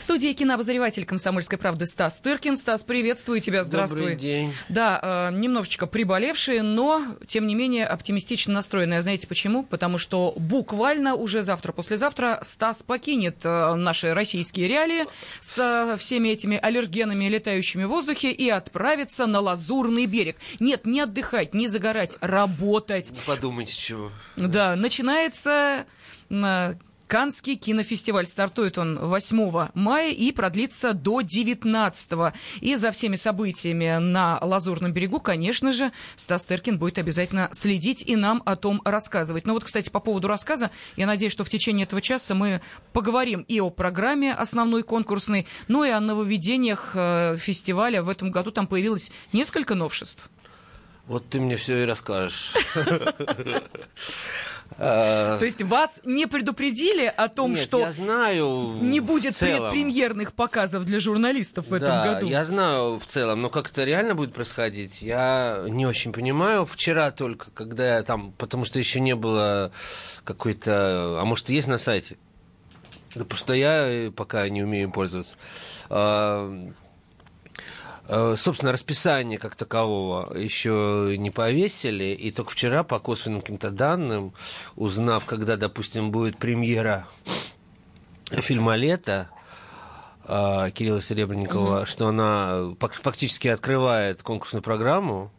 В студии кинообозреватель «Комсомольской правды» Стас Тыркин. Стас, приветствую тебя, здравствуй. Добрый день. Да, э, немножечко приболевшие, но, тем не менее, оптимистично настроенные. Знаете почему? Потому что буквально уже завтра-послезавтра Стас покинет э, наши российские реалии с э, всеми этими аллергенами, летающими в воздухе, и отправится на Лазурный берег. Нет, не отдыхать, не загорать, работать. Подумайте, чего. Да, начинается... Канский кинофестиваль. Стартует он 8 мая и продлится до 19. И за всеми событиями на Лазурном берегу, конечно же, Стас Теркин будет обязательно следить и нам о том рассказывать. Ну вот, кстати, по поводу рассказа, я надеюсь, что в течение этого часа мы поговорим и о программе основной конкурсной, ну и о нововведениях э, фестиваля. В этом году там появилось несколько новшеств. Вот ты мне все и расскажешь. То есть вас не предупредили о том, Нет, что знаю не будет предпремьерных показов для журналистов в этом да, году? я знаю в целом, но как это реально будет происходить, я не очень понимаю. Вчера только, когда я там, потому что еще не было какой-то, а может есть на сайте, да просто я пока не умею им пользоваться. Э, Собственно, расписание как такового еще не повесили, и только вчера по косвенным каким-то данным, узнав, когда, допустим, будет премьера фильма «Лето», э, Кирилла Серебренникова, что она фак- фактически открывает конкурсную программу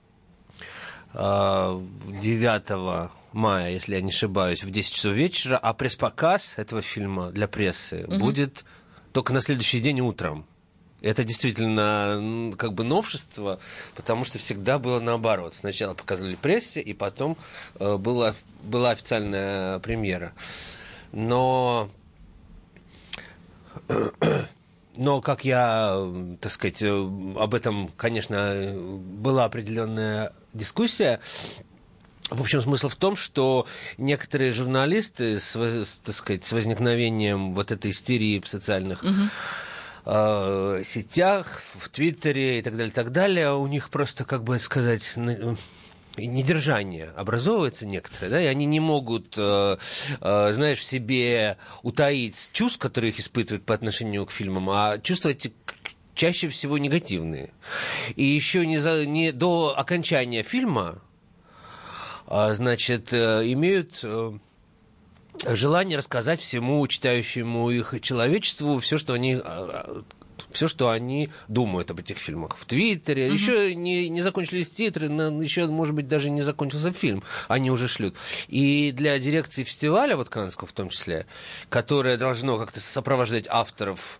э, 9 мая, если я не ошибаюсь, в 10 часов вечера, а пресс-показ этого фильма для прессы будет только на следующий день утром. Это действительно как бы новшество, потому что всегда было наоборот. Сначала показывали прессе, и потом э, была, была официальная премьера. Но но, как я, так сказать, э, об этом, конечно, была определенная дискуссия. В общем, смысл в том, что некоторые журналисты, с, так сказать, с возникновением вот этой истерии в социальных э, сетях, в Твиттере и так далее, так далее, у них просто, как бы сказать, и недержание образовывается некоторые, да, и они не могут, э, э, знаешь, себе утаить чувств, которые их испытывают по отношению к фильмам, а к- чаще всего негативные. И еще не, за, не до окончания фильма, а, значит, э, имеют э, желание рассказать всему читающему их человечеству все, что они все, что они думают об этих фильмах в Твиттере. Еще не, не закончились титры, еще, может быть, даже не закончился фильм. Они уже шлют. И для дирекции фестиваля, вот Каннского в том числе, которое должно как-то сопровождать авторов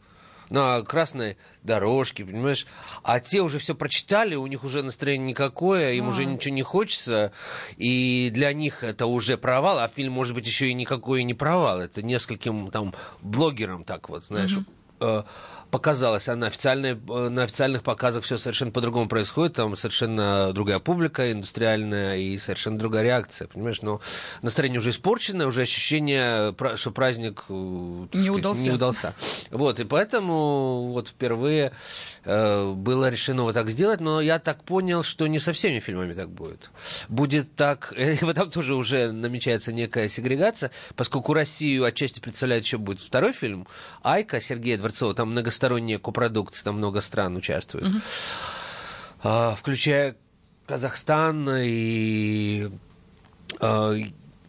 на красной дорожке, понимаешь? А те уже все прочитали, у них уже настроение никакое, им уже ничего не хочется, и для них это уже провал, а фильм, может быть, еще и никакой не провал. Это нескольким там блогерам так вот, знаешь, э, показалось, а на, официальной, э, на официальных показах все совершенно по-другому происходит, там совершенно другая публика индустриальная и совершенно другая реакция, понимаешь? Но настроение уже испорчено, уже ощущение, пра- что праздник э, Не сказать, удался. не удался. Вот, и поэтому вот впервые э, было решено вот так сделать, но я так понял, что не со всеми фильмами так будет. Будет так, и в этом тоже уже намечается некая сегрегация, поскольку Россию отчасти представляет еще будет второй фильм, Айка Сергея Дворцова, там многосторонняя копродукция, там много стран участвует, А, включая Казахстан и э,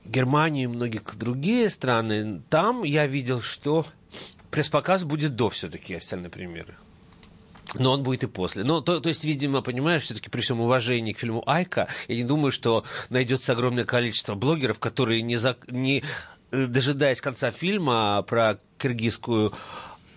Германию и многие другие страны, там я видел, что пресс-показ будет до все-таки официальной премьеры. Но он будет и после. Ну, то, то есть, видимо, понимаешь, все-таки при всем уважении к фильму Айка, я не думаю, что найдется огромное количество блогеров, которые, не, за, не э, дожидаясь конца фильма про киргизскую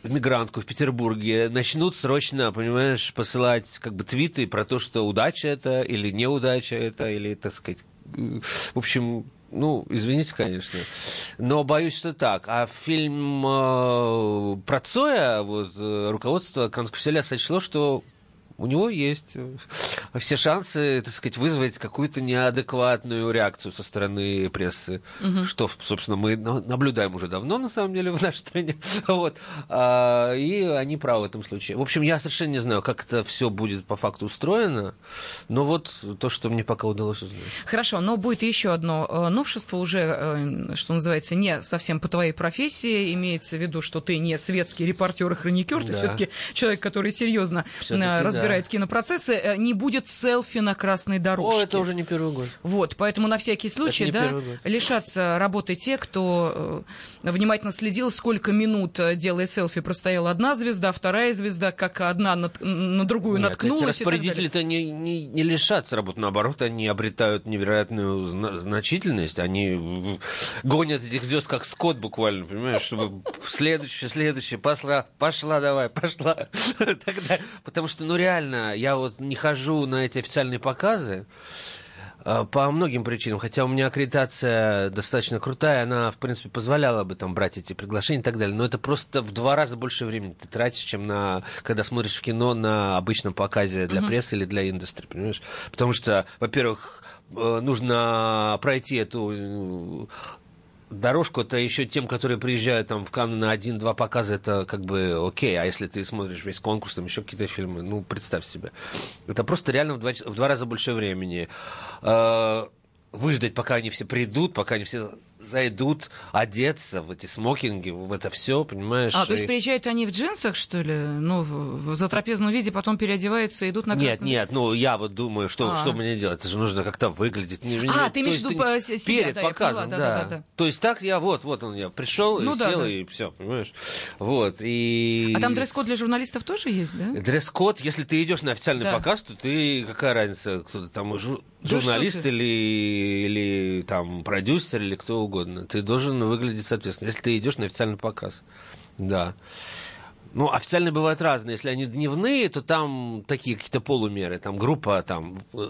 мигрантку в Петербурге начнут срочно, понимаешь, посылать как бы твиты про то, что удача это или неудача это, или, так сказать, в общем, ну, извините, конечно, но боюсь, что так. А фильм э, про Цоя, вот, э, руководство Канского фестиваля сочло, что у него есть э, все шансы, так сказать, вызвать какую-то неадекватную реакцию со стороны прессы, угу. что, собственно, мы наблюдаем уже давно, на самом деле, в нашей стране. Вот. А, и они правы в этом случае. В общем, я совершенно не знаю, как это все будет по факту устроено, но вот то, что мне пока удалось узнать. Хорошо, но будет еще одно э, новшество, уже, э, что называется, не совсем по твоей профессии, имеется в виду, что ты не светский репортер и хроникер, ты да. все-таки человек, который серьезно разбирается разбирает кинопроцессы, э, не будет селфи на красной дорожке. О, это уже не первый год. Вот, поэтому на всякий случай, да, лишатся работы те, кто э, внимательно следил, сколько минут, э, делая селфи, простояла одна звезда, вторая звезда, как одна на, на другую Нет, наткнулась. Распорядители-то не, не, не лишатся работы, наоборот, они обретают невероятную значительность, они гонят этих звезд как скот буквально, понимаешь, чтобы следующее, следующее, пошла, пошла давай, пошла. Потому что, ну, реально, реально, я вот не хожу на эти официальные показы э, по многим причинам, хотя у меня аккредитация достаточно крутая, она, в принципе, позволяла бы там брать эти приглашения и так далее, но это просто в два раза больше времени ты тратишь, чем на, когда смотришь в кино на обычном показе для uh-huh. прессы или для индустрии, понимаешь? Потому что, во-первых, э, нужно пройти эту дорожку это еще тем, которые приезжают там в Канны на один-два показа, это как бы окей, а если ты смотришь весь конкурс, там еще какие-то фильмы, ну, представь себе. Это просто реально в два, в два раза больше времени. Э, выждать, пока они все придут, пока они все зайдут одеться в эти смокинги, в это все, понимаешь? А, то есть приезжают они в джинсах, что ли? Ну, в, в затрапезном виде, потом переодеваются и идут на Нет, нет, ну, я вот думаю, что, а. что мне делать? Это же нужно как-то выглядеть. Не, а, ты имеешь в виду по себя, Перед да, показом, да, да, да, да. То есть так я, вот, вот он я пришел ну, и да, сел, да. и все, понимаешь? Вот, и... А там дресс-код для журналистов тоже есть, да? Дресс-код, если ты идешь на официальный да. показ, то ты, какая разница, кто-то там, журналист да или, или там продюсер или кто угодно. Ты должен выглядеть соответственно, если ты идешь на официальный показ. Да. Ну, официальные бывают разные. Если они дневные, то там такие какие-то полумеры. Там группа там э,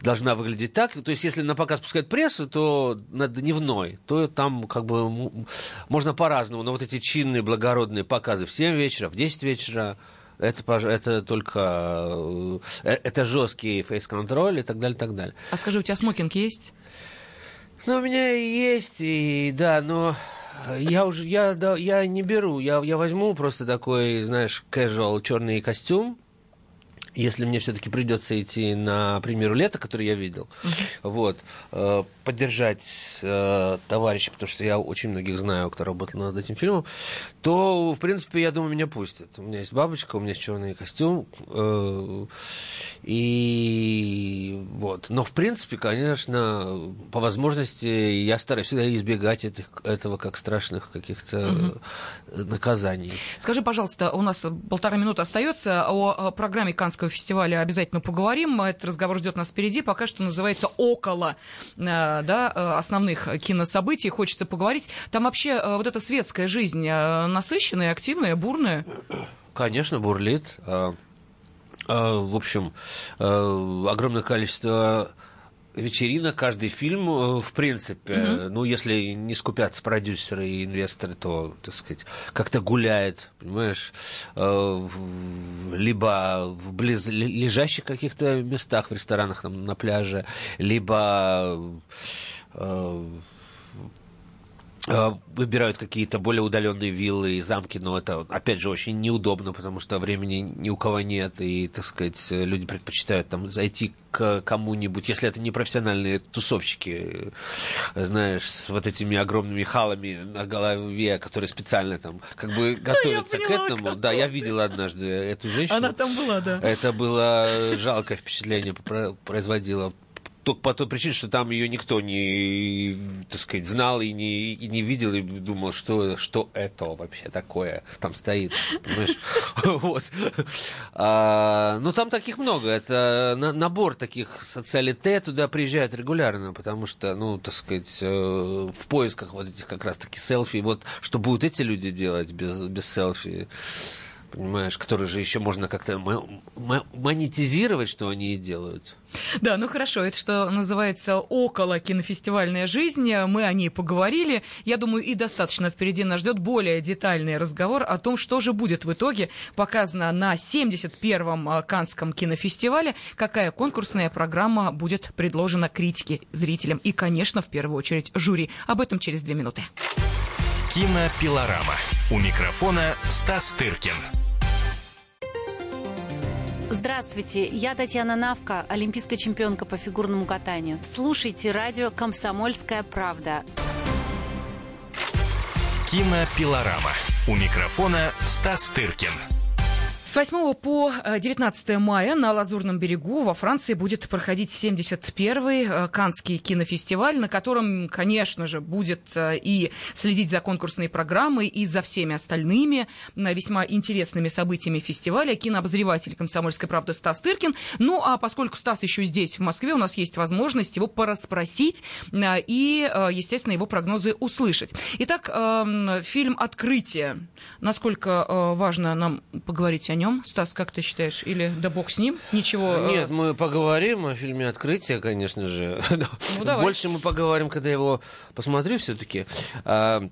должна выглядеть так. То есть, если на показ пускают прессу, то на дневной, то там как бы можно по-разному. Но вот эти чинные, благородные показы в 7 вечера, в 10 вечера, это, это только э, это жесткий фейс-контроль и так далее, так далее. А скажи, у тебя смокинг есть? Ну, у меня есть, и да, но я уже я, да, я не беру. Я, я возьму просто такой, знаешь, casual черный костюм, если мне все-таки придется идти на премьеру лета, который я видел, вот, э, поддержать э, товарища, потому что я очень многих знаю, кто работал над этим фильмом, то, в принципе, я думаю, меня пустят. У меня есть бабочка, у меня есть черный костюм, э, и вот. Но, в принципе, конечно, по возможности я стараюсь всегда избегать этих, этого как страшных каких-то угу. наказаний. Скажи, пожалуйста, у нас полтора минуты остается. О программе Канского фестиваля обязательно поговорим. Этот разговор ждет нас впереди. Пока что называется «Около» э, да, э, основных кинособытий. Хочется поговорить. Там вообще вот эта светская жизнь насыщенная, активная, бурная? Конечно, бурлит. А, а, в общем, а, огромное количество вечеринок, каждый фильм, э, в принципе, угу. ну, если не скупятся продюсеры и инвесторы, то, так сказать, как-то гуляет, понимаешь, э, либо в близлежащих каких-то местах, в ресторанах там, на пляже, либо Э, выбирают какие-то более удаленные виллы и замки, но это, опять же, очень неудобно, потому что времени ни у кого нет, и, так сказать, люди предпочитают там зайти к кому-нибудь, если это не профессиональные тусовщики, знаешь, с вот этими огромными халами на голове, которые специально там как бы готовятся к этому. Да, я видел однажды эту женщину. Она там была, да. Это было жалкое впечатление производило только по той причине, что там ее никто не, так сказать, знал и не, и не видел, и думал, что, что это вообще такое там стоит, понимаешь? Вот. А, ну, там таких много. Это набор таких социалите туда приезжают регулярно, потому что, ну, так сказать, э, в поисках вот этих как раз-таки селфи. Вот что будут эти люди делать без, без селфи? Понимаешь, которые же еще можно как-то монетизировать, что они делают. Да, ну хорошо, это что называется около кинофестивальная жизнь. Мы о ней поговорили. Я думаю, и достаточно впереди нас ждет более детальный разговор о том, что же будет в итоге показано на 71-м а, Канском кинофестивале, какая конкурсная программа будет предложена критике, зрителям и, конечно, в первую очередь жюри. Об этом через две минуты. Кинопилорама. У микрофона Стас Тыркин. Здравствуйте, я Татьяна Навка, олимпийская чемпионка по фигурному катанию. Слушайте радио «Комсомольская правда». Кинопилорама. У микрофона Стас Тыркин. С 8 по 19 э, мая на Лазурном берегу во Франции будет проходить 71-й э, Канский кинофестиваль, на котором, конечно же, будет э, и следить за конкурсной программой, и за всеми остальными весьма интересными событиями фестиваля кинообозреватель «Комсомольской правды» Стас Тыркин. Ну, а поскольку Стас еще здесь, в Москве, у нас есть возможность его порасспросить и, естественно, его прогнозы услышать. Итак, эм, фильм «Открытие». Насколько важно нам поговорить о нем, Стас, как ты считаешь? Или да бог с ним? Ничего... Э, Нет, мы поговорим о фильме «Открытие», конечно же. Ну, давай. Больше мы поговорим, когда его посмотрю все-таки. А,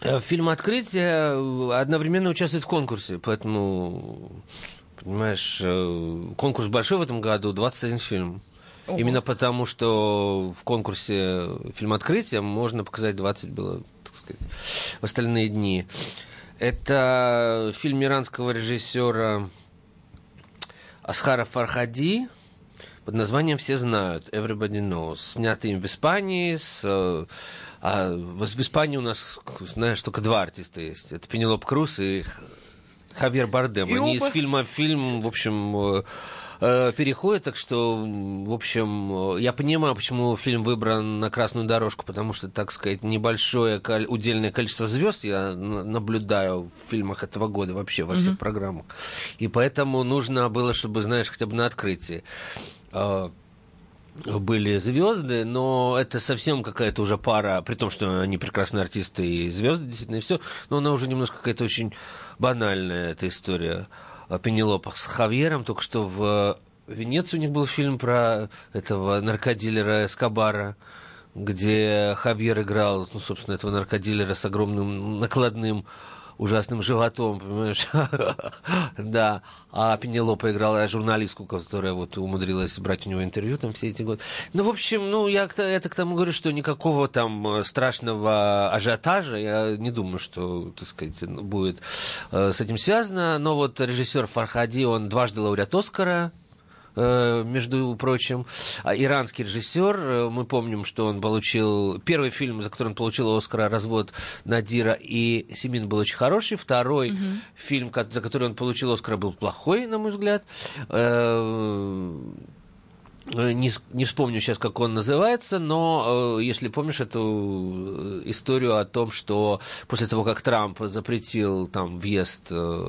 э, фильм «Открытие» одновременно участвует в конкурсе, поэтому, понимаешь, э, конкурс большой в этом году, 21 фильм. Ого. Именно потому, что в конкурсе фильм «Открытие» можно показать 20 было, так сказать, в остальные дни. Это фильм иранского режиссера Асхара Фархади под названием «Все знают», «Everybody Knows», снятый им в Испании, с, а, в Испании у нас, знаешь, только два артиста есть. Это Пенелоп Круз и Хавьер Бардем. И Они оба... из фильма в фильм, в общем, Э, переходит, так что, в общем, я понимаю, почему фильм выбран на красную дорожку, потому что, так сказать, небольшое удельное количество звезд я наблюдаю в фильмах этого года вообще во всех mm-hmm. программах. И поэтому нужно было, чтобы, знаешь, хотя бы на открытии э, были звезды, но это совсем какая-то уже пара, при том, что они прекрасные артисты и звезды, действительно, и все, но она уже немножко какая-то очень банальная, эта история. Пенелопа с Хавьером. Только что в Венеции у них был фильм про этого наркодилера Эскобара, где Хавьер играл, ну, собственно, этого наркодилера с огромным накладным ужасным животом, понимаешь? да. А Пенелопа играла журналистку, которая вот умудрилась брать у него интервью там все эти годы. Ну, в общем, ну, я это к тому говорю, что никакого там э, страшного ажиотажа, я не думаю, что, так сказать, будет э, с этим связано. Но вот режиссер Фархади, он дважды лауреат Оскара, между прочим. А иранский режиссер, э, мы помним, что он получил... Первый фильм, за который он получил Оскара «Развод Надира и Семин» был очень хороший. Второй угу. фильм, за который он получил Оскара, был плохой, на мой взгляд. Э, не, не вспомню сейчас, как он называется, но э, если помнишь эту историю о том, что после того, как Трамп запретил там въезд э,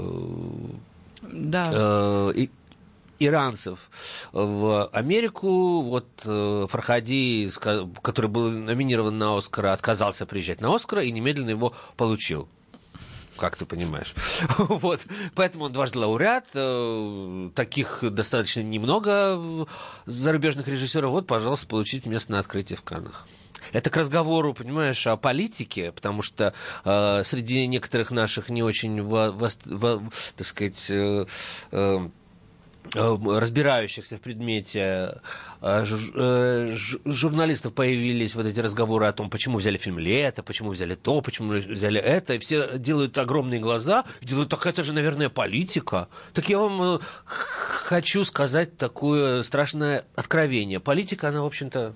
да. э, иранцев в Америку. Вот э, Фархади, который был номинирован на Оскара, отказался приезжать на Оскара и немедленно его получил как ты понимаешь. вот. Поэтому он дважды лауреат. Э, таких достаточно немного зарубежных режиссеров. Вот, пожалуйста, получить место на открытии в Каннах. Это к разговору, понимаешь, о политике, потому что э, среди некоторых наших не очень, во, во, во, так сказать, э, э, разбирающихся в предмете э, э, журналистов появились вот эти разговоры о том, почему взяли фильм «Лето», почему взяли то, почему взяли это, и все делают огромные глаза, делают, так это же, наверное, политика. Так я вам хочу сказать такое страшное откровение. Политика, она, в общем-то,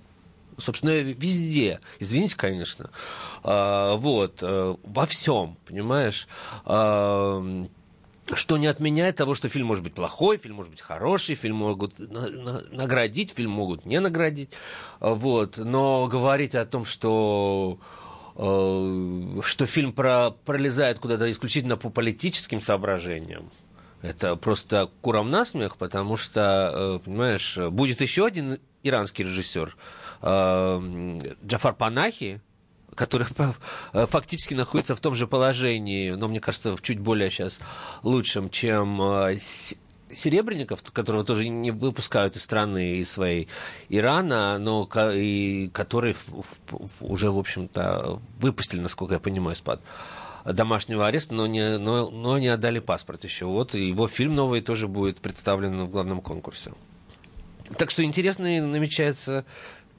собственно, везде. Извините, конечно. А, вот, во всем, понимаешь? Что не отменяет того, что фильм может быть плохой, фильм может быть хороший, фильм могут наградить, фильм могут не наградить. Вот. Но говорить о том, что э, что фильм про, пролезает куда-то исключительно по политическим соображениям, это просто куром насмех, потому что, э, понимаешь, будет еще один иранский режиссер, э, Джафар Панахи, который фактически находится в том же положении, но мне кажется, в чуть более сейчас лучшем, чем Серебренников, которого тоже не выпускают из страны из своей Ирана, но и который уже, в общем-то, выпустили, насколько я понимаю, из-под домашнего ареста, но не, но, но не отдали паспорт еще. Вот его фильм новый тоже будет представлен в главном конкурсе. Так что интересный намечается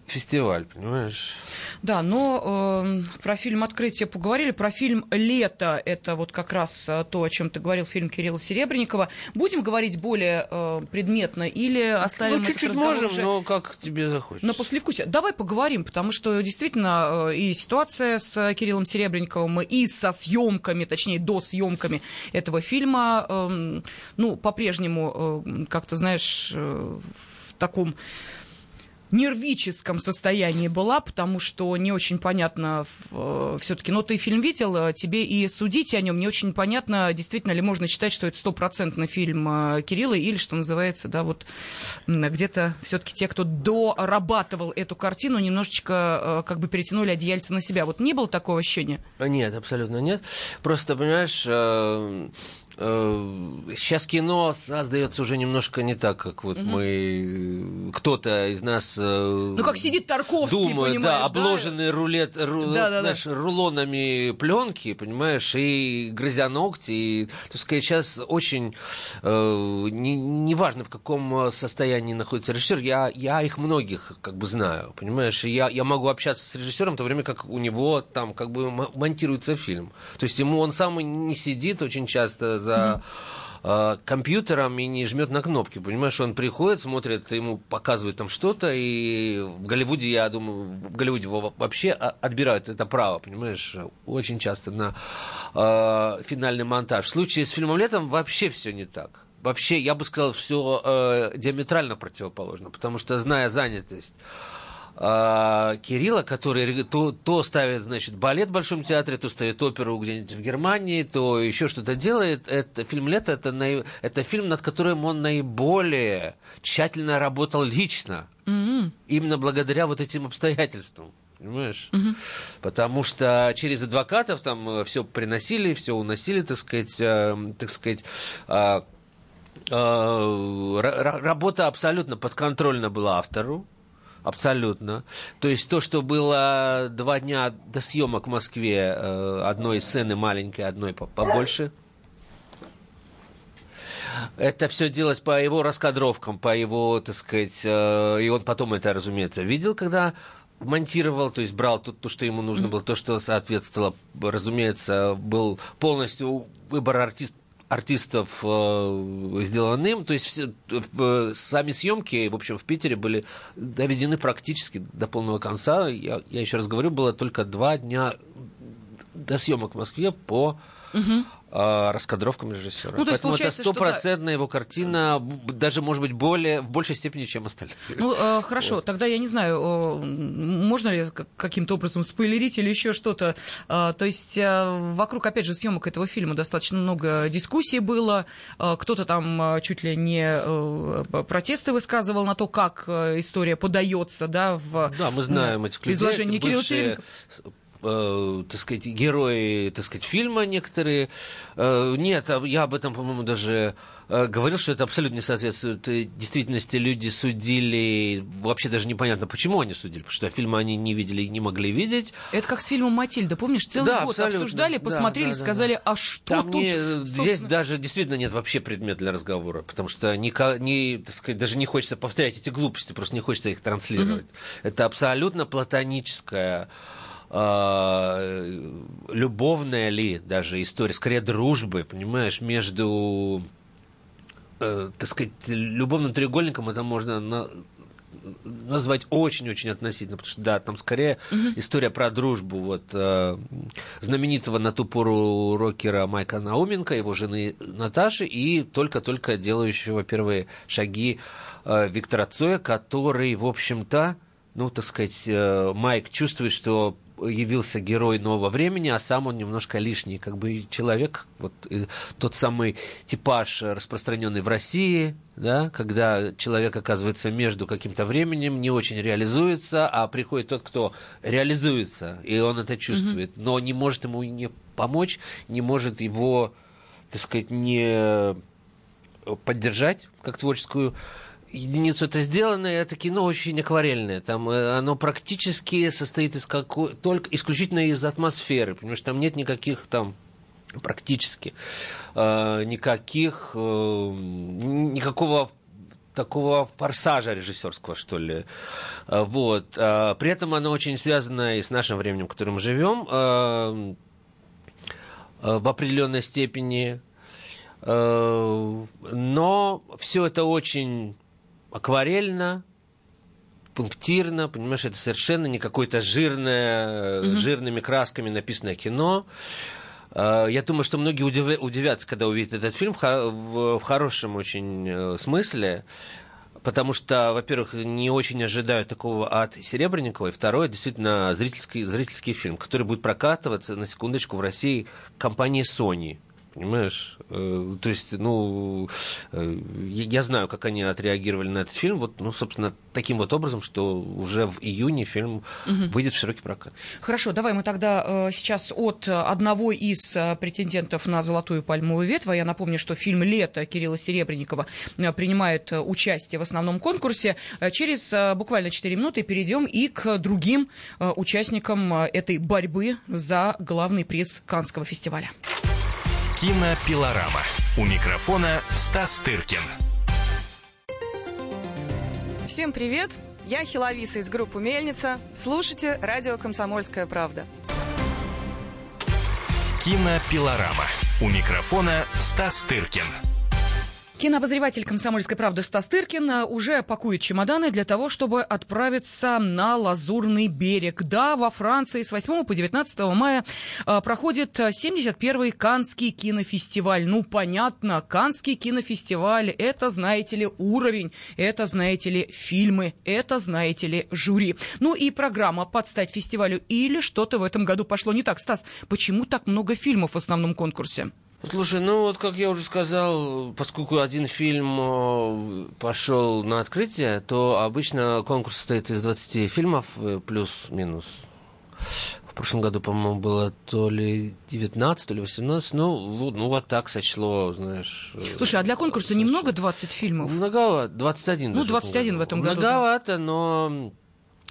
фестиваль, понимаешь? Да, но э, про фильм «Открытие» поговорили, про фильм «Лето» — это вот как раз э, то, о чем ты говорил, фильм Кирилла Серебренникова. Будем говорить более э, предметно или оставим Ну, чуть-чуть можем, уже но как тебе захочется. На послевкусие. Давай поговорим, потому что действительно э, и ситуация с Кириллом Серебренниковым, и со съемками, точнее, до съемками этого фильма, э, ну, по-прежнему, э, как-то, знаешь, э, в таком нервическом состоянии была, потому что не очень понятно э, все-таки, но ты фильм видел, э, тебе и судить о нем не очень понятно, действительно ли можно считать, что это стопроцентный фильм э, Кирилла, или, что называется, да, вот где-то все-таки те, кто дорабатывал эту картину, немножечко как бы перетянули одеяльце на себя. Вот не было такого ощущения? Нет, абсолютно нет. Просто, понимаешь, сейчас э, кино создается уже немножко не так, как вот угу. мы кто-то из нас э, ну как сидит Тарковский, думает, да, обложенный да? рулет, ру, да, да, знаешь, да. рулонами пленки, понимаешь, и грызя ногти, и, так сказать, сейчас очень э, не, не важно в каком состоянии находится режиссер, я я их многих как бы знаю, понимаешь, и я я могу общаться с режиссером в то время как у него там как бы монтируется фильм, то есть ему он сам не сидит очень часто за э, компьютером и не жмет на кнопки. Понимаешь, он приходит, смотрит, ему показывают там что-то, и в Голливуде, я думаю, в Голливуде вообще отбирают это право, понимаешь, очень часто на э, финальный монтаж. В случае с фильмом «Летом» вообще все не так. Вообще, я бы сказал, все э, диаметрально противоположно, потому что, зная занятость а, Кирилла, который то, то ставит, значит, балет в Большом театре, то ставит оперу где-нибудь в Германии, то еще что-то делает. Это фильм «Лето» это, наи, это фильм, над которым он наиболее тщательно работал лично. Mm-hmm. Именно благодаря вот этим обстоятельствам. Понимаешь? Угу. Потому что через адвокатов там э, все приносили, все уносили, так сказать, э, так сказать, э, э, работа абсолютно подконтрольна была автору. Абсолютно. То есть то, что было два дня до съемок в Москве, э, одной сцены маленькой, одной побольше, это все делалось по его раскадровкам, по его, так сказать, э, и он потом это, разумеется, видел, когда монтировал, то есть брал то, то, что ему нужно было, то, что соответствовало, разумеется, был полностью выбор артиста артистов э, сделан им. То есть все, э, сами съемки, в общем, в Питере были доведены практически до полного конца. Я, я еще раз говорю, было только два дня до съемок в Москве по угу э, раскадровкам режиссера. Ну, то есть Поэтому это стопроцентная его картина, даже, может быть, более, в большей степени, чем остальные. Ну, э, хорошо, вот. тогда я не знаю, э, можно ли каким-то образом спойлерить или еще что-то. Э, то есть э, вокруг, опять же, съемок этого фильма достаточно много дискуссий было. Э, кто-то там э, чуть ли не э, протесты высказывал на то, как э, история подается, да, в да, мы знаем этих людей. изложении Кирилла бывшие э, так сказать, герои, так сказать, фильма некоторые. Э, нет, я об этом, по-моему, даже э, говорил, что это абсолютно не соответствует э, действительности. Люди судили, вообще даже непонятно, почему они судили, потому что фильмы они не видели и не могли видеть. Это как с фильмом «Матильда», помнишь? Целый да, год абсолютно. обсуждали, посмотрели, да, да, сказали, да. а что Там тут? Не, собственно... Здесь даже действительно нет вообще предмета для разговора, потому что не, не, так сказать, даже не хочется повторять эти глупости, просто не хочется их транслировать. Угу. Это абсолютно платоническая э, любовная ли даже история, скорее дружбы, понимаешь, между, э, так сказать, любовным треугольником это можно на, назвать очень-очень относительно, потому что, да, там скорее угу. история про дружбу вот э, знаменитого на ту пору рокера Майка Науменко, его жены Наташи, и только-только делающего первые шаги э, Виктора Цоя, который, в общем-то, ну, так сказать, э, Майк чувствует, что явился герой нового времени, а сам он немножко лишний, как бы человек, вот э, тот самый типаж, распространенный в России, да, когда человек оказывается между каким-то временем, не очень реализуется, а приходит тот, кто реализуется, и он это чувствует, mm-hmm. но не может ему не помочь, не может его, так сказать, не поддержать как творческую единицу это сделано, это кино очень акварельное. Там э, оно практически состоит из какой только исключительно из атмосферы, потому что там нет никаких там практически э, никаких э, никакого такого форсажа режиссерского, что ли. Э, вот. Э, при этом оно очень связано и с нашим временем, в котором живем, в определенной степени. Но все это очень акварельно, пунктирно, понимаешь, это совершенно не какое-то жирное, mm-hmm. жирными красками написанное кино. А, я думаю, что многие удивятся, когда увидят этот фильм в, хорошем очень э, смысле, потому что, во-первых, не очень ожидаю такого от Серебренникова, и второе, действительно, зрительский, зрительский фильм, который будет прокатываться, на секундочку, в России компанией Sony понимаешь? Э, то есть, ну, э, я знаю, как они отреагировали на этот фильм, вот, ну, собственно, таким вот образом, что уже в июне фильм угу. выйдет в широкий прокат. Хорошо, давай мы тогда э, сейчас от одного из претендентов на «Золотую пальмовую ветвь», я напомню, что фильм «Лето» Кирилла Серебренникова принимает участие в основном конкурсе, через буквально 4 минуты перейдем и к другим участникам этой борьбы за главный приз Канского фестиваля. Кинопилорама. У микрофона Стас Тыркин. Всем привет! Я Хиловиса из группы «Мельница». Слушайте радио «Комсомольская правда». Кинопилорама. У микрофона Стас Тыркин. Кинообозреватель «Комсомольской правды» Стас Тыркин э, уже пакует чемоданы для того, чтобы отправиться на Лазурный берег. Да, во Франции с 8 по 19 мая э, проходит 71-й Канский кинофестиваль. Ну, понятно, Канский кинофестиваль – это, знаете ли, уровень, это, знаете ли, фильмы, это, знаете ли, жюри. Ну и программа «Подстать фестивалю» или что-то в этом году пошло не так. Стас, почему так много фильмов в основном конкурсе? Слушай, ну вот как я уже сказал, поскольку один фильм э, пошел на открытие, то обычно конкурс состоит из 20 фильмов э, плюс-минус. В прошлом году, по-моему, было то ли 19, то ли 18. Ну, ну вот так сочло, знаешь. Э, Слушай, а для конкурса сочло. немного 20 фильмов? Многовато, 21 Ну, 21 в этом году. Многовато, но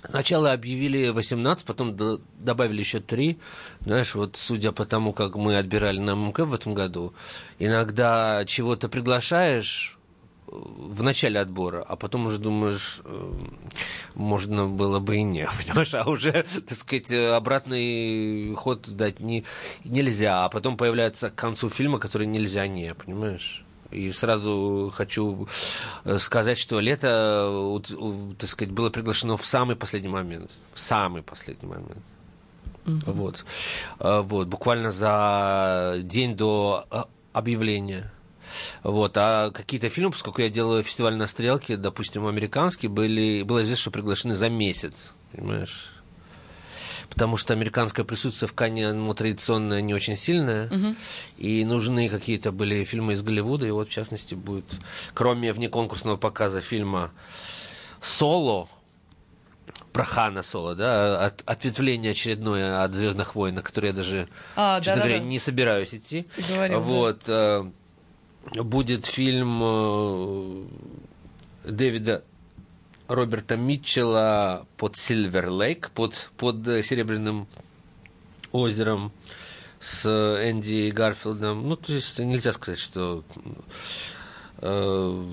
Сначала объявили 18, потом до, добавили еще 3. Знаешь, вот судя по тому, как мы отбирали на ММК в этом году, иногда чего-то приглашаешь э, в начале отбора, а потом уже думаешь, э, можно было бы и не, понимаешь, а уже, так сказать, обратный ход дать не, нельзя, а потом появляется к концу фильма, который нельзя не, понимаешь? И сразу хочу э, сказать, что лето, так сказать, было приглашено в самый последний момент. В самый последний момент. Mm-hmm. Вот. Э, вот. Буквально за день до э, объявления. Вот. А какие-то фильмы, поскольку я делаю фестиваль на стрелке, допустим, американские, были, было известно, что приглашены за месяц. Понимаешь? Потому что американское присутствие в Кане ну, традиционное не очень сильное, угу. и нужны какие-то были фильмы из Голливуда, и вот, в частности, будет, кроме внеконкурсного показа фильма «Соло», про Хана Соло, да, от, ответвление очередное от Звездных войн, на которое я даже, а, честно да, говоря, да, не собираюсь идти. Говорим, вот. Да. Э, будет фильм э, Дэвида Роберта Митчелла под Сильвер Лейк, под, под э, Серебряным озером с Энди Гарфилдом. Ну, то есть нельзя сказать, что э,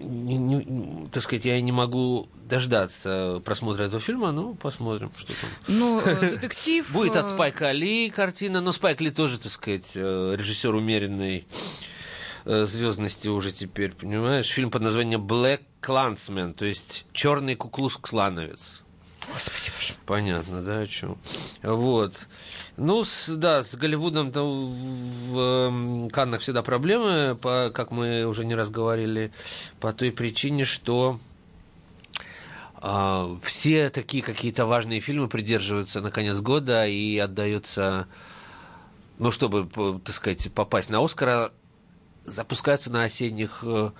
не, не, так сказать, я не могу дождаться просмотра этого фильма, но посмотрим, что там. Ну, э, детектив... Будет от Спайка Ли картина, но Спайк Ли тоже, так сказать, режиссер умеренный Э, звездности уже теперь, понимаешь? Фильм под названием Black Clansman, то есть черный куклус-клановец. Господи боже. Понятно, да, о чем. Вот. Ну, с, да, с Голливудом то в э, Каннах всегда проблемы, по, как мы уже не раз говорили, по той причине, что а, все такие какие-то важные фильмы придерживаются на конец года и отдаются, ну, чтобы, так сказать, попасть на Оскара, запускаются на осенних э,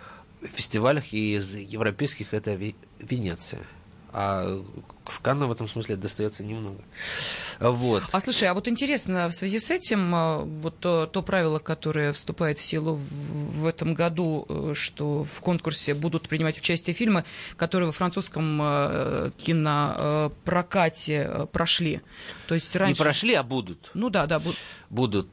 фестивалях, и из европейских это Венеция. А в Канну в этом смысле достается немного. Вот. А слушай, а вот интересно, в связи с этим, а, вот то, то правило, которое вступает в силу в, в этом году, э, что в конкурсе будут принимать участие фильмы, которые во французском э, кинопрокате э, прошли. То есть раньше... Не прошли, а будут. Ну да, да. Будут будут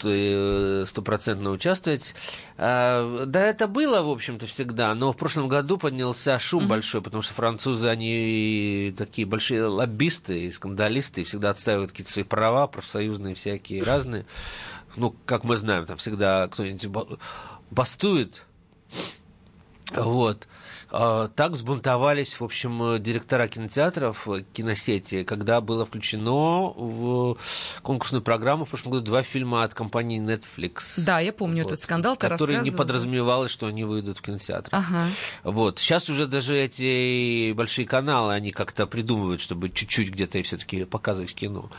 стопроцентно участвовать. А, да, это было, в общем-то, всегда, но в прошлом году поднялся шум mm-hmm. большой, потому что французы, они такие большие лоббисты и скандалисты, и всегда отстаивают какие-то свои права, профсоюзные всякие разные. Ну, как мы знаем, там всегда кто-нибудь бастует. Вот. А, так взбунтовались, в общем, директора кинотеатров, киносети, когда было включено в конкурсную программу в прошлом году два фильма от компании Netflix. Да, я помню вот, этот скандал, ты Который не подразумевалось, что они выйдут в кинотеатр. Ага. Вот. Сейчас уже даже эти большие каналы, они как-то придумывают, чтобы чуть-чуть где-то и все-таки показывать кино.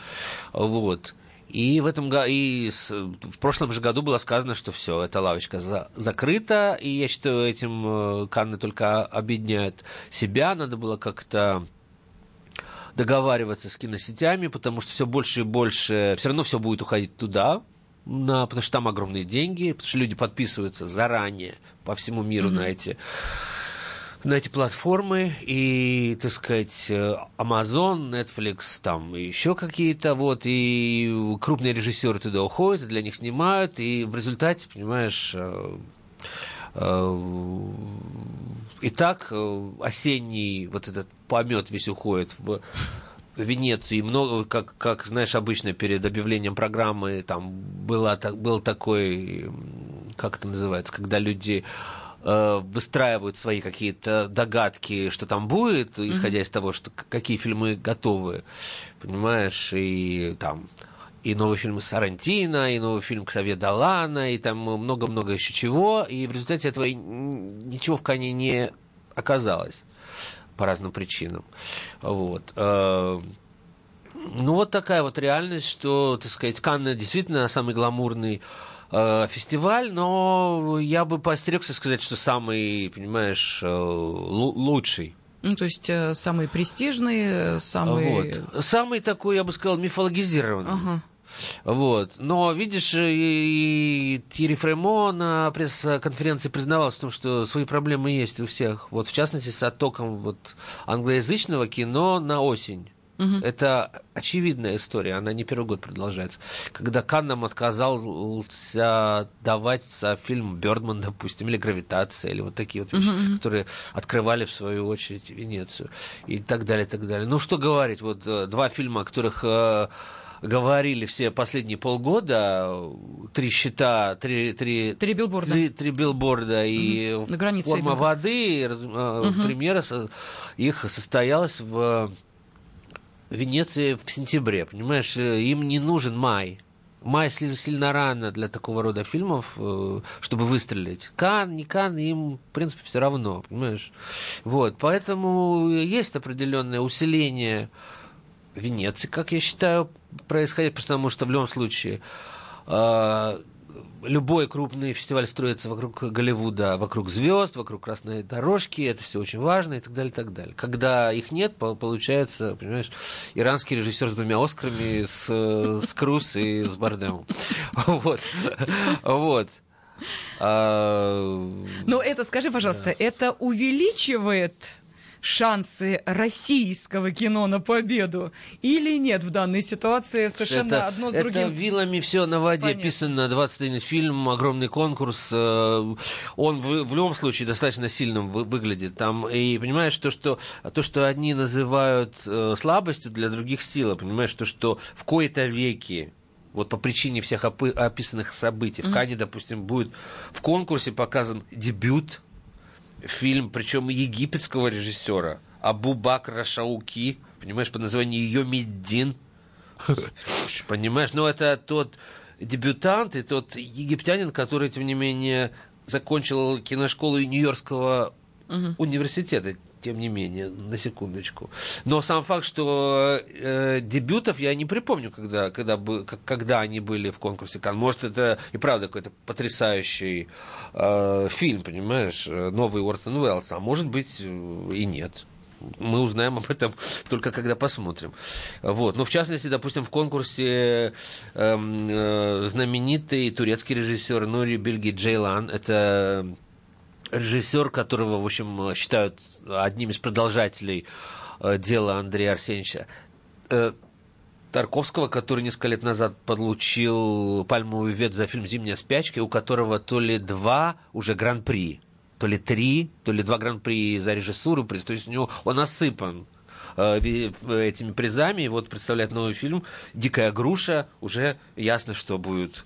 Вот. И в этом и в прошлом же году было сказано, что все, эта лавочка за, закрыта, и я считаю, этим э, Канны только объединяют себя, надо было как-то договариваться с киносетями, потому что все больше и больше, все равно все будет уходить туда, на, потому что там огромные деньги, потому что люди подписываются заранее по всему миру mm-hmm. на эти на эти платформы, и, так сказать, Amazon, Netflix, там еще какие-то, вот, и крупные режиссеры туда уходят, для них снимают, и в результате, понимаешь, э, э, и так э, осенний вот этот помет весь уходит в Венецию, и много, как, как, знаешь, обычно перед объявлением программы там была, был такой, как это называется, когда люди Э, выстраивают свои какие-то догадки, что там будет, исходя mm-hmm. из того, что какие фильмы готовы, понимаешь, и там и новый фильм Сарантино, и новый фильм Ксавье Далана, и там много-много еще чего, и в результате этого ничего в Кане не оказалось по разным причинам. Вот. Э, ну, вот такая вот реальность, что, так сказать, Канны действительно самый гламурный Э, фестиваль, но я бы поостерегся сказать, что самый, понимаешь, э, лучший. Ну, то есть э, самый престижный, самый... Вот. Самый такой, я бы сказал, мифологизированный. Ага. Вот. Но, видишь, и Тири Фремо на пресс-конференции признавался в том, что свои проблемы есть у всех. Вот, в частности, с оттоком вот, англоязычного кино на осень. Угу. Это очевидная история, она не первый год продолжается. Когда Каннам отказался давать фильм Бёрдман, допустим, или Гравитация, или вот такие вот вещи, угу. которые открывали в свою очередь Венецию, и так далее, и так далее. Ну, что говорить, вот э, два фильма, о которых э, говорили все последние полгода, три счета, три, три, три билборда, три, три билборда и угу. На границе форма воды, угу. премьера их состоялась в Венеции в сентябре, понимаешь, э, им не нужен май. Май сильно рано для такого рода фильмов, э, чтобы выстрелить. Кан, не Кан, им, в принципе, все равно, понимаешь? Вот, поэтому есть определенное усиление Венеции, как я считаю, происходит, потому что в любом случае э, любой крупный фестиваль строится вокруг Голливуда, вокруг звезд, вокруг красной дорожки, это все очень важно и так далее, и так далее. Когда их нет, получается, понимаешь, иранский режиссер с двумя Оскарами, с, с Круз и с Бардемом. Вот. Вот. А... Но это, скажи, пожалуйста, да. это увеличивает шансы российского кино на победу или нет в данной ситуации совершенно это, одно с это другим. вилами все на воде Понятно. писано, 21 фильм, огромный конкурс, э, он в, в любом случае достаточно сильным выглядит там, и понимаешь, то, что, то, что одни называют э, слабостью, для других сила, понимаешь, то, что в кои-то веки вот по причине всех описанных событий. Mm-hmm. В Кане, допустим, будет в конкурсе показан дебют фильм, причем египетского режиссера, Абу Бакра Шауки, понимаешь, по названию Йомиддин. Понимаешь, ну это тот дебютант и тот египтянин, который, тем не менее, закончил киношколу Нью-Йоркского университета тем не менее, на секундочку. Но сам факт, что э, дебютов я не припомню, когда, когда, бы, когда они были в конкурсе Кан. Может, это и правда какой-то потрясающий э, фильм, понимаешь, э, новый Уорсон Уэллс, а может быть э, и нет мы узнаем об этом только когда посмотрим. Вот. Но в частности, допустим, в конкурсе э, э, знаменитый турецкий режиссер Нури Бельги Джейлан, это режиссер, которого, в общем, считают одним из продолжателей э, дела Андрея Арсеньевича. Э, Тарковского, который несколько лет назад получил пальмовый вет за фильм «Зимняя спячка», у которого то ли два уже гран-при то ли три, то ли два гран-при за режиссуру, то есть у него он осыпан э, этими призами, и вот представляет новый фильм «Дикая груша», уже ясно, что будет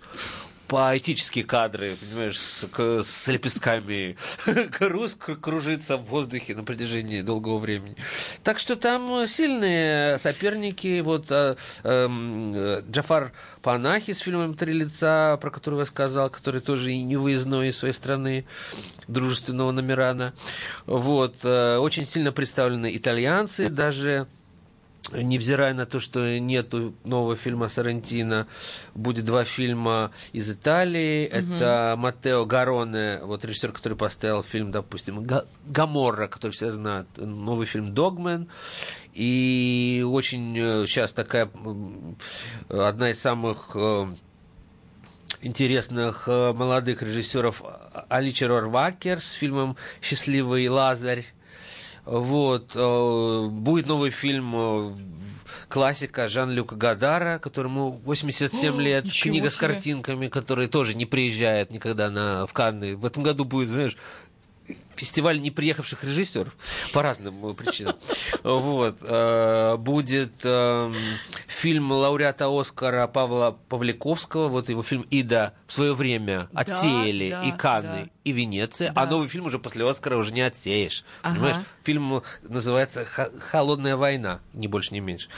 поэтические кадры, понимаешь, с, с лепестками крус кружится в воздухе на протяжении долгого времени. Так что там сильные соперники. Вот а, а, Джафар Панахи с фильмом «Три лица», про который я сказал, который тоже и не выездной из своей страны, дружественного Номерана. Вот. А, очень сильно представлены итальянцы, даже невзирая на то, что нет нового фильма Сарантино, будет два фильма из Италии. Угу. Это Матео Гароне, вот режиссер, который поставил фильм, допустим, Гаморра, который все знают, новый фильм Догмен. И очень сейчас э, такая одна из самых э, интересных э, молодых режиссеров Аличер Орвакер с фильмом «Счастливый Лазарь». Вот. Э, будет новый фильм э, классика Жан-Люка Гадара, которому 87 О, лет, книга себе. с картинками, который тоже не приезжает никогда на, в Канны. В этом году будет, знаешь, фестиваль неприехавших режиссеров по разным причинам. Вот. Э, будет эм, фильм лауреата Оскара Павла Павликовского, вот его фильм «Ида» в свое время отсеяли да, и Канны, да. и Венеция, а да. новый фильм уже после Оскара уже не отсеешь. Ага. Понимаешь? Фильм называется «Холодная война», не больше, не меньше.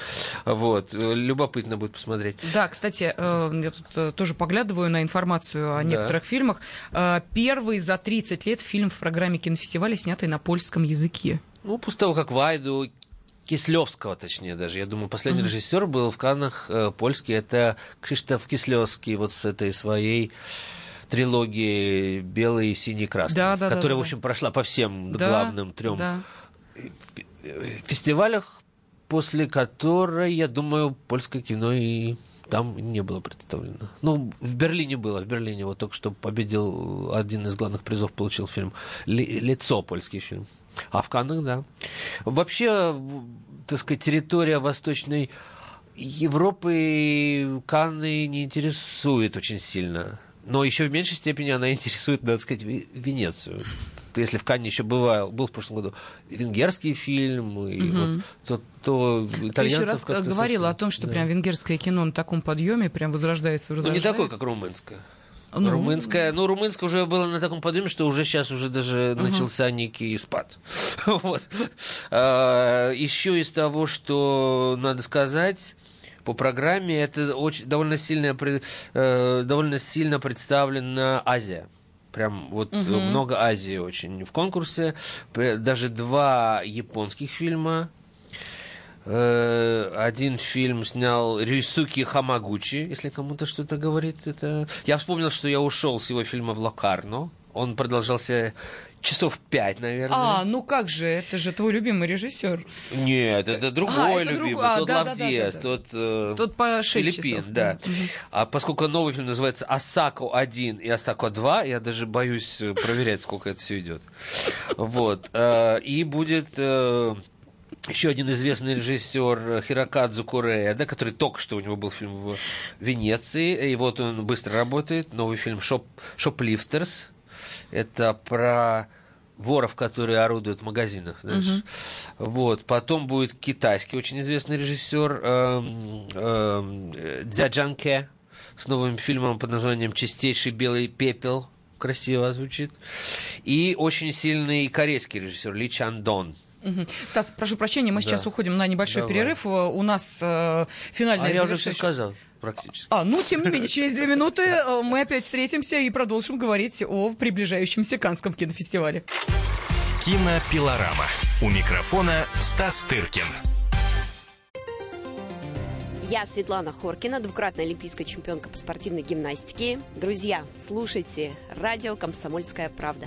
Вот. Любопытно будет посмотреть. Да, кстати, э, я тут э, тоже поглядываю на информацию о некоторых да. фильмах. Первый за 30 лет фильм в программе кинофестиваля, снятый на польском языке. Ну, после того, как Вайду Кислевского, точнее даже. Я думаю, последний mm-hmm. режиссер был в Каннах э, польский. Это Кшиштоф Кислевский вот с этой своей трилогии «Белый, синий, красный», да, да, которая, да, да, в общем, прошла по всем да, главным трем да. фестивалях, после которой, я думаю, польское кино и там не было представлено. Ну, в Берлине было, в Берлине вот только что победил один из главных призов, получил фильм «Лицо», польский фильм. А в Каннах, да. Вообще, так сказать, территория Восточной Европы Канны не интересует очень сильно. Но еще в меньшей степени она интересует, надо сказать, Венецию если в Канне еще бывал, был в прошлом году венгерский фильм, и угу. вот, то, то Ты еще раз говорила о том, что да. прям венгерское кино на таком подъеме прям возрождается, возрождается. Ну, не такое, как румынское. Ну, румынская, ну, румынская уже была на таком подъеме, что уже сейчас уже даже угу. начался некий спад. вот. а, еще из того, что надо сказать, по программе это очень довольно сильно, э, довольно сильно представлена Азия. Прям вот угу. много Азии очень в конкурсе. Даже два японских фильма. Э, один фильм снял Рюсуки Хамагучи, если кому-то что-то говорит. Это... Я вспомнил, что я ушел с его фильма в Локарно. Он продолжался часов пять, наверное. А, ну как же, это же твой любимый режиссер. Нет, это другой а, это любимый, друг... а, тот да, Лавдес, да, да, да, тот, э, тот по 6 Филиппин, часов. да. Угу. А поскольку новый фильм называется «Асако 1» и «Асако 2», я даже боюсь э, проверять, сколько это все идет. Вот. Э, и будет э, еще один известный режиссер Хирокадзу Корээда, который только что у него был фильм в Венеции, и вот он быстро работает, новый фильм «Shop, «Shoplifters», это про воров, которые орудуют в магазинах, знаешь. Угу. Вот. Потом будет китайский очень известный режиссер эм, эм, Дзяджанке с новым фильмом под названием «Чистейший белый пепел». Красиво звучит. И очень сильный корейский режиссер Ли Чан Дон. Угу. Стас, прошу прощения, мы да. сейчас уходим на небольшой Давай. перерыв. У нас э, финальная а я уже все сказал практически. А, ну, тем не менее, через две минуты э, мы опять встретимся и продолжим говорить о приближающемся Канском кинофестивале. Кинопилорама. У микрофона Стас Тыркин. Я Светлана Хоркина, двукратная олимпийская чемпионка по спортивной гимнастике. Друзья, слушайте радио «Комсомольская правда».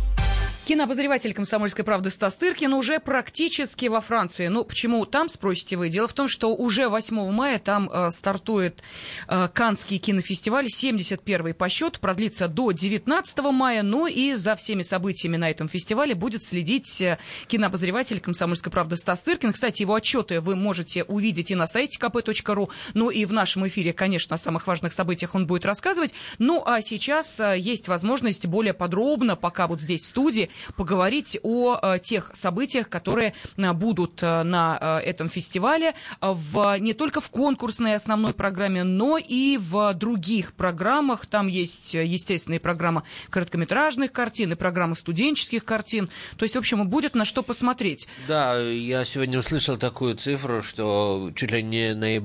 Кинообозреватель «Комсомольской правды» Стас Тыркин уже практически во Франции. Ну, почему там, спросите вы? Дело в том, что уже 8 мая там э, стартует э, Каннский кинофестиваль, 71-й по счету, продлится до 19 мая. Ну и за всеми событиями на этом фестивале будет следить э, кинообозреватель «Комсомольской правды» Стас Тыркин. Кстати, его отчеты вы можете увидеть и на сайте kp.ru, ну и в нашем эфире, конечно, о самых важных событиях он будет рассказывать. Ну а сейчас э, есть возможность более подробно, пока вот здесь в студии, поговорить о э, тех событиях, которые э, будут э, на этом фестивале в, не только в конкурсной основной программе, но и в других программах. Там есть, естественно, и программа короткометражных картин, и программа студенческих картин. То есть, в общем, будет на что посмотреть. Да, я сегодня услышал такую цифру, что чуть ли не наиб...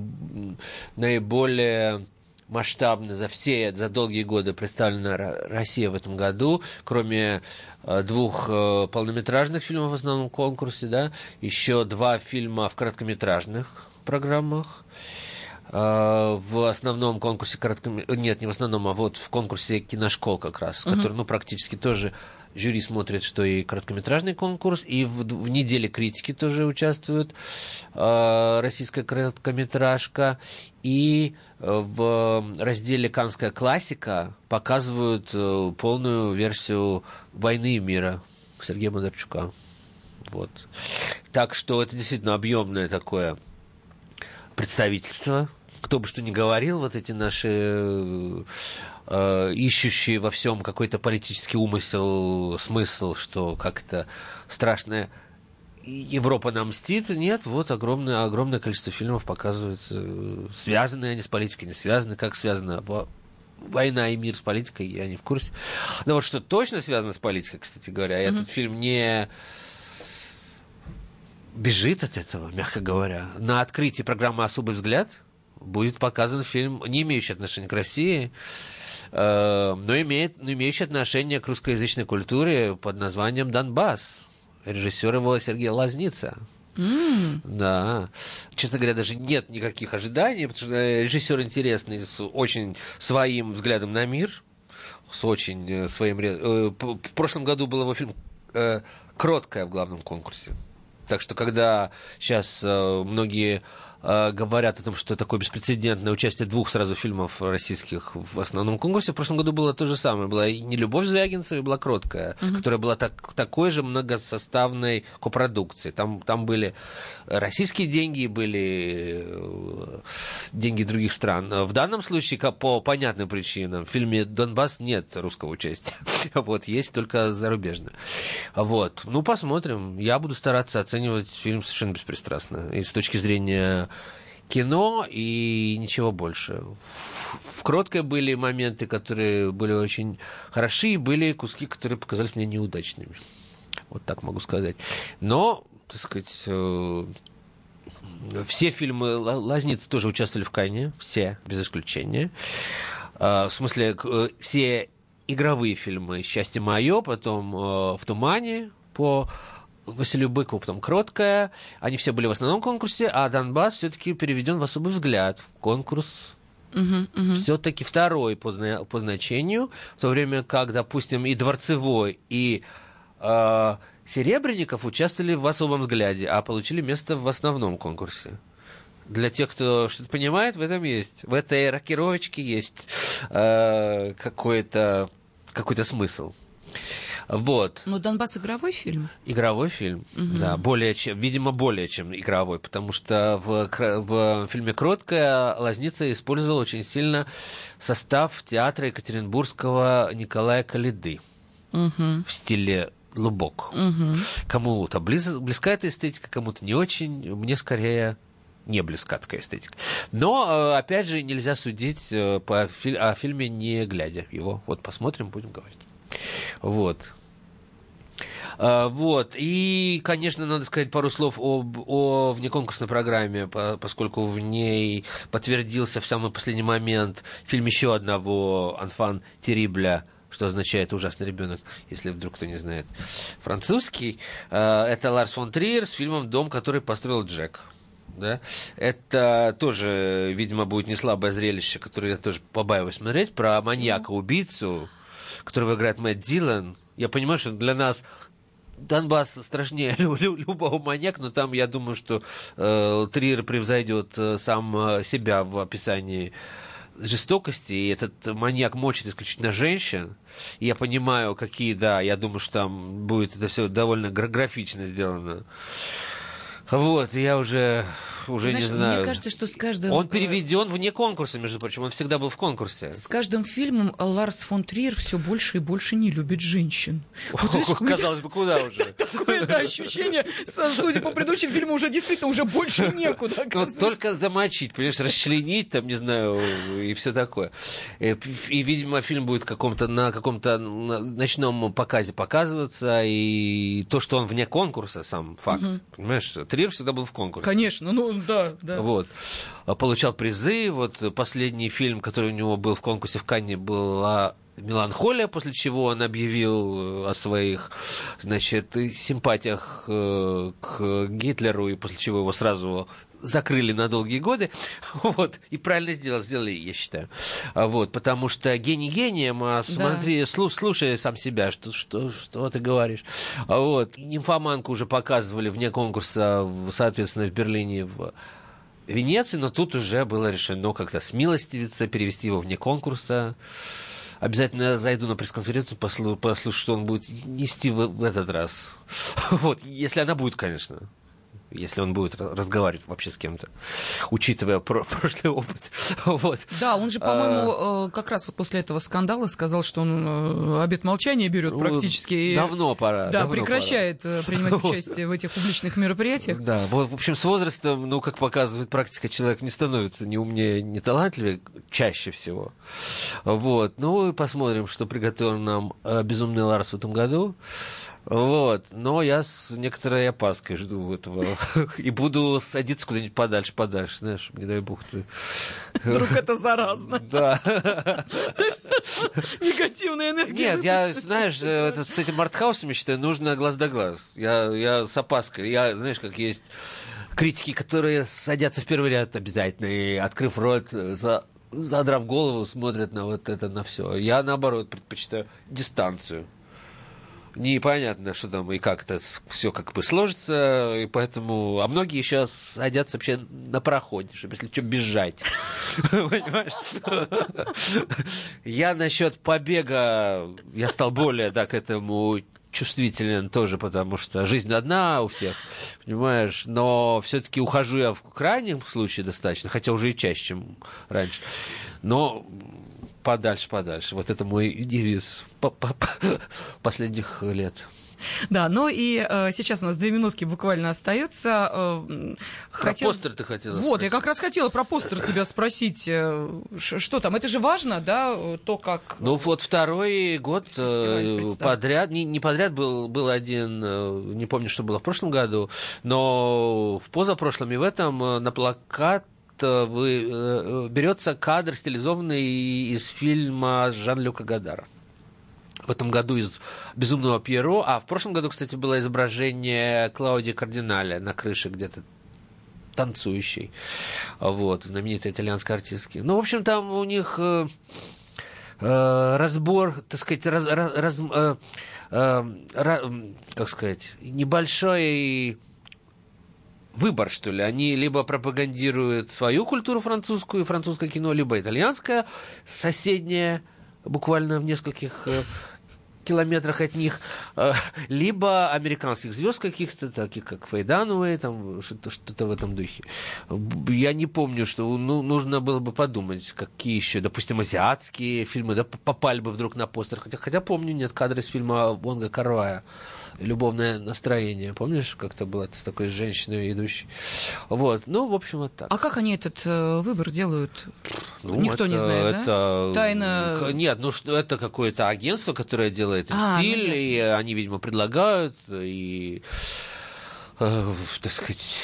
наиболее масштабно за все, за долгие годы представлена Россия в этом году, кроме э, двух э, полнометражных фильмов в основном конкурсе, да, еще два фильма в короткометражных программах. Э, в основном конкурсе короткометражных... Нет, не в основном, а вот в конкурсе киношкол как раз, uh-huh. который, ну, практически тоже жюри смотрит, что и короткометражный конкурс, и в, в неделе критики тоже участвует э, российская короткометражка, и э, в разделе «Канская классика» показывают э, полную версию «Войны и мира» Сергея Бондарчука. Вот. Так что это действительно объемное такое представительство. Кто бы что ни говорил, вот эти наши э, ищущие во всем какой-то политический умысел, смысл, что как-то страшное Европа нам мстит. Нет, вот огромное, огромное количество фильмов показывается. Связаны они с политикой, не связаны, как связано война и мир с политикой, я не в курсе. Но вот что точно связано с политикой, кстати говоря, mm-hmm. этот фильм не бежит от этого, мягко говоря. На открытии программы «Особый взгляд» будет показан фильм, не имеющий отношения к России, Э, но, имеет, имеющий отношение к русскоязычной культуре под названием «Донбасс». Режиссер его Сергей Лазница. Mm. Да. Честно говоря, даже нет никаких ожиданий, потому что режиссер интересный, с очень своим взглядом на мир, с очень э, своим... Э, в прошлом году был его фильм «Кроткая» в главном конкурсе. Так что, когда сейчас многие Э, говорят о том, что такое беспрецедентное участие двух сразу фильмов российских в основном конкурсе. В прошлом году было то же самое. Была и не «Любовь Звягинцева», и была «Кроткая», угу. которая была так, такой же многосоставной копродукцией. Там, там были российские деньги, были э, деньги других стран. В данном случае, по понятным причинам, в фильме «Донбасс» нет русского участия. Вот, есть только зарубежное. Вот. Ну, посмотрим. Я буду стараться оценивать фильм совершенно беспристрастно. И с точки зрения кино и ничего больше. В, в кроткой были моменты, которые были очень хороши, и были куски, которые показались мне неудачными. Вот так могу сказать. Но, так сказать, э, все фильмы Лазницы тоже участвовали в Кане, все, без исключения. Э, в смысле, э, все игровые фильмы «Счастье мое», потом «В тумане» по Василию Быкову, потом «Кроткая». Они все были в основном конкурсе, а «Донбасс» все-таки переведен в особый взгляд в конкурс Uh-huh, uh-huh. Все-таки второй по, зна- по значению, в то время как, допустим, и Дворцевой, и э, Серебренников участвовали в особом взгляде, а получили место в основном конкурсе. Для тех, кто что-то понимает, в этом есть. В этой рокировочке есть э, какой-то, какой-то смысл. Вот. Но Донбасс игровой фильм? Игровой фильм, угу. да, более чем, видимо, более чем игровой, потому что в, в фильме «Кроткая» Лазница использовал очень сильно состав театра Екатеринбургского Николая Калиды угу. в стиле лубок. Угу. Кому-то близ, близка эта эстетика, кому-то не очень. Мне скорее не близка такая эстетика. Но, э, опять же, нельзя судить э, по, о фильме, не глядя его. Вот посмотрим, будем говорить. Вот. А, Вот. И, конечно, надо сказать пару слов об, о внеконкурсной программе, по- поскольку в ней подтвердился в самый последний момент фильм еще одного Анфан Терибля что означает ужасный ребенок, если вдруг кто не знает французский. А, Это Ларс фон Триер с фильмом Дом, который построил Джек. Да? Это тоже, видимо, будет не слабое зрелище, которое я тоже побаиваюсь смотреть, про маньяка-убийцу, которого играет Мэтт Дилан. Я понимаю, что для нас Донбасс страшнее лю- лю- любого маньяка, но там, я думаю, что э, Триер превзойдет э, сам э, себя в описании жестокости, и этот маньяк мочит исключительно женщин. И я понимаю, какие, да, я думаю, что там будет это все довольно гра- графично сделано. Вот, я уже, уже Знаешь, не знаю. Мне кажется, что с каждым... Он э, переведен вне конкурса, между прочим, он всегда был в конкурсе. С каждым фильмом Ларс фон Триер все больше и больше не любит женщин. Вот, у меня Казалось бы, куда уже? такое да, ощущение, судя по предыдущим фильмам, уже действительно уже больше некуда. Только замочить, понимаешь, расчленить, там, не знаю, и все такое. И, и, видимо, фильм будет каком-то, на каком-то ночном показе показываться, и то, что он вне конкурса, сам факт. Понимаешь, Триер всегда был в конкурсе. Конечно, ну да, да. Вот. А Получал призы. Вот последний фильм, который у него был в конкурсе в Канне, была «Меланхолия», после чего он объявил э, о своих, значит, симпатиях э, к Гитлеру, и после чего его сразу закрыли на долгие годы, вот, и правильно сделал, сделали, я считаю, А вот, потому что гений гением, а смотри, слу- слушай сам себя, что, что, что ты говоришь, А вот, нимфоманку уже показывали вне конкурса, соответственно, в Берлине, в Венеции, но тут уже было решено как-то смилостивиться, перевести его вне конкурса. Обязательно зайду на пресс-конференцию, послу- послушаю, что он будет нести в, в этот раз. Вот, если она будет, конечно. Если он будет ра- разговаривать вообще с кем-то, учитывая про- прошлый опыт. Вот. Да, он же, по-моему, А. э, как раз вот после этого скандала сказал, что он э, обет молчания берет практически. и- Давно пора. Да, давно прекращает э, принимать участие в этих публичных мероприятиях. Да, вот, в общем, с возрастом, ну, как показывает практика, человек не становится ни умнее, ни талантливее, чаще всего. Вот, ну, посмотрим, что приготовил нам «Безумный Ларс» в этом году. Вот, но я с некоторой опаской жду этого. И буду садиться куда-нибудь подальше, подальше, знаешь, не дай бог ты. Вдруг это заразно. Да. Негативная энергия. Нет, я, знаешь, это, с этим артхаусом, я считаю, нужно глаз да глаз. Я, я с опаской. Я, знаешь, как есть критики, которые садятся в первый ряд обязательно и, открыв рот, э, за, задрав голову, смотрят на вот это, на все. Я, наоборот, предпочитаю дистанцию. Непонятно, что там и как это все как бы сложится, и поэтому... А многие сейчас садятся вообще на проходе, чтобы, если что, бежать. Понимаешь? Я насчет побега, я стал более, да, к этому чувствителен тоже, потому что жизнь одна у всех, понимаешь, но все-таки ухожу я в крайнем случае достаточно, хотя уже и чаще, чем раньше, но подальше, подальше. Вот это мой девиз по- по- по- последних лет. Да, ну и э, сейчас у нас две минутки буквально остается. Э, Про хотел- постер ты хотела Вот, спросить. я как раз хотела про постер тебя спросить. э, Что там? Это же важно, да, то, как... Ну вот второй год э, подряд, не, не подряд был, был один, э, не помню, что было в прошлом году, но в позапрошлом и в этом э, на плакат вы, э, э, берется кадр, стилизованный из фильма Жан-Люка Гадара. В этом году из «Безумного Пьеро», а в прошлом году, кстати, было изображение Клауди Кардиналя на крыше где-то танцующей, вот, знаменитой итальянской артистки. Ну, в общем, там у них э, э, разбор, так сказать, раз, раз- э, э, как сказать, небольшой выбор, что ли. Они либо пропагандируют свою культуру французскую, французское кино, либо итальянское, соседнее, буквально в нескольких э, километрах от них, э, либо американских звезд каких-то, таких как Фейдановые, там что-то, что-то в этом духе. Я не помню, что ну, нужно было бы подумать, какие еще, допустим, азиатские фильмы да, попали бы вдруг на постер. Хотя, хотя помню, нет кадра из фильма Вонга Карвая. Любовное настроение. Помнишь, как-то было с такой женщиной идущей? Вот, ну, в общем, вот так. А как они этот э, выбор делают? Ну, Никто это, не знает, да? это, Тайна- к- Нет, ну что это какое-то агентство, которое делает им А, ну, стиль, ясно. и они, видимо, предлагают, и, э, так сказать,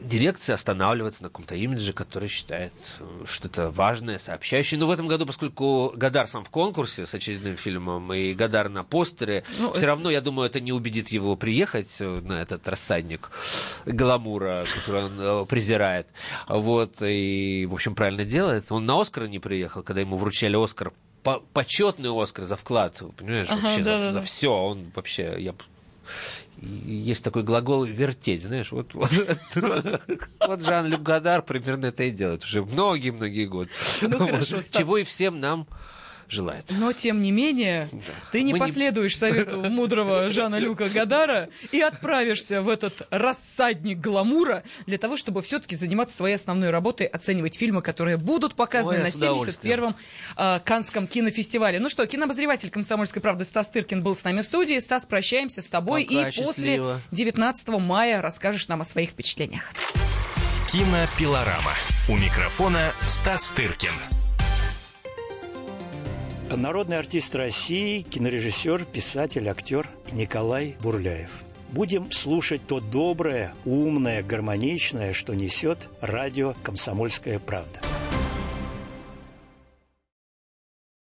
дирекция останавливается на каком-то имидже, который считает э, что-то важное, сообщающее. Но в этом году, поскольку Гадар сам в конкурсе с очередным фильмом, и Гадар на постере, Ну, все это- равно, я думаю, это не убедит его приехать э, на этот рассадник гламура, который он э, презирает. Вот, и, в общем, правильно делает. Он на Оскар не приехал, когда ему вручали Оскар, по- почетный Оскар за вклад, понимаешь, Ага, вообще за, да-да-да. за все. Он вообще, я есть такой глагол вертеть, знаешь, вот, вот, вот Жан-Люк Гадар примерно это и делает уже многие-многие годы. Ну, Вот. Стас. Чего и всем нам желает. Но, тем не менее, ты не Мы не- последуешь совету мудрого Жана Люка Гадара и отправишься в этот рассадник гламура для того, чтобы все-таки заниматься своей основной работой, оценивать фильмы, которые будут показаны Ой, на с удовольствием. 71-м э, Канском кинофестивале. Ну что, кинообозреватель «Комсомольской правды» Стас Тыркин был с нами в студии. Стас, прощаемся с тобой. Пока, и после счастливо. 19 мая расскажешь нам о своих впечатлениях. Кинопилорама. У микрофона Стас Тыркин. Народный артист России, кинорежиссер, писатель, актер Николай Бурляев. Будем слушать то доброе, умное, гармоничное, что несет радио «Комсомольская правда».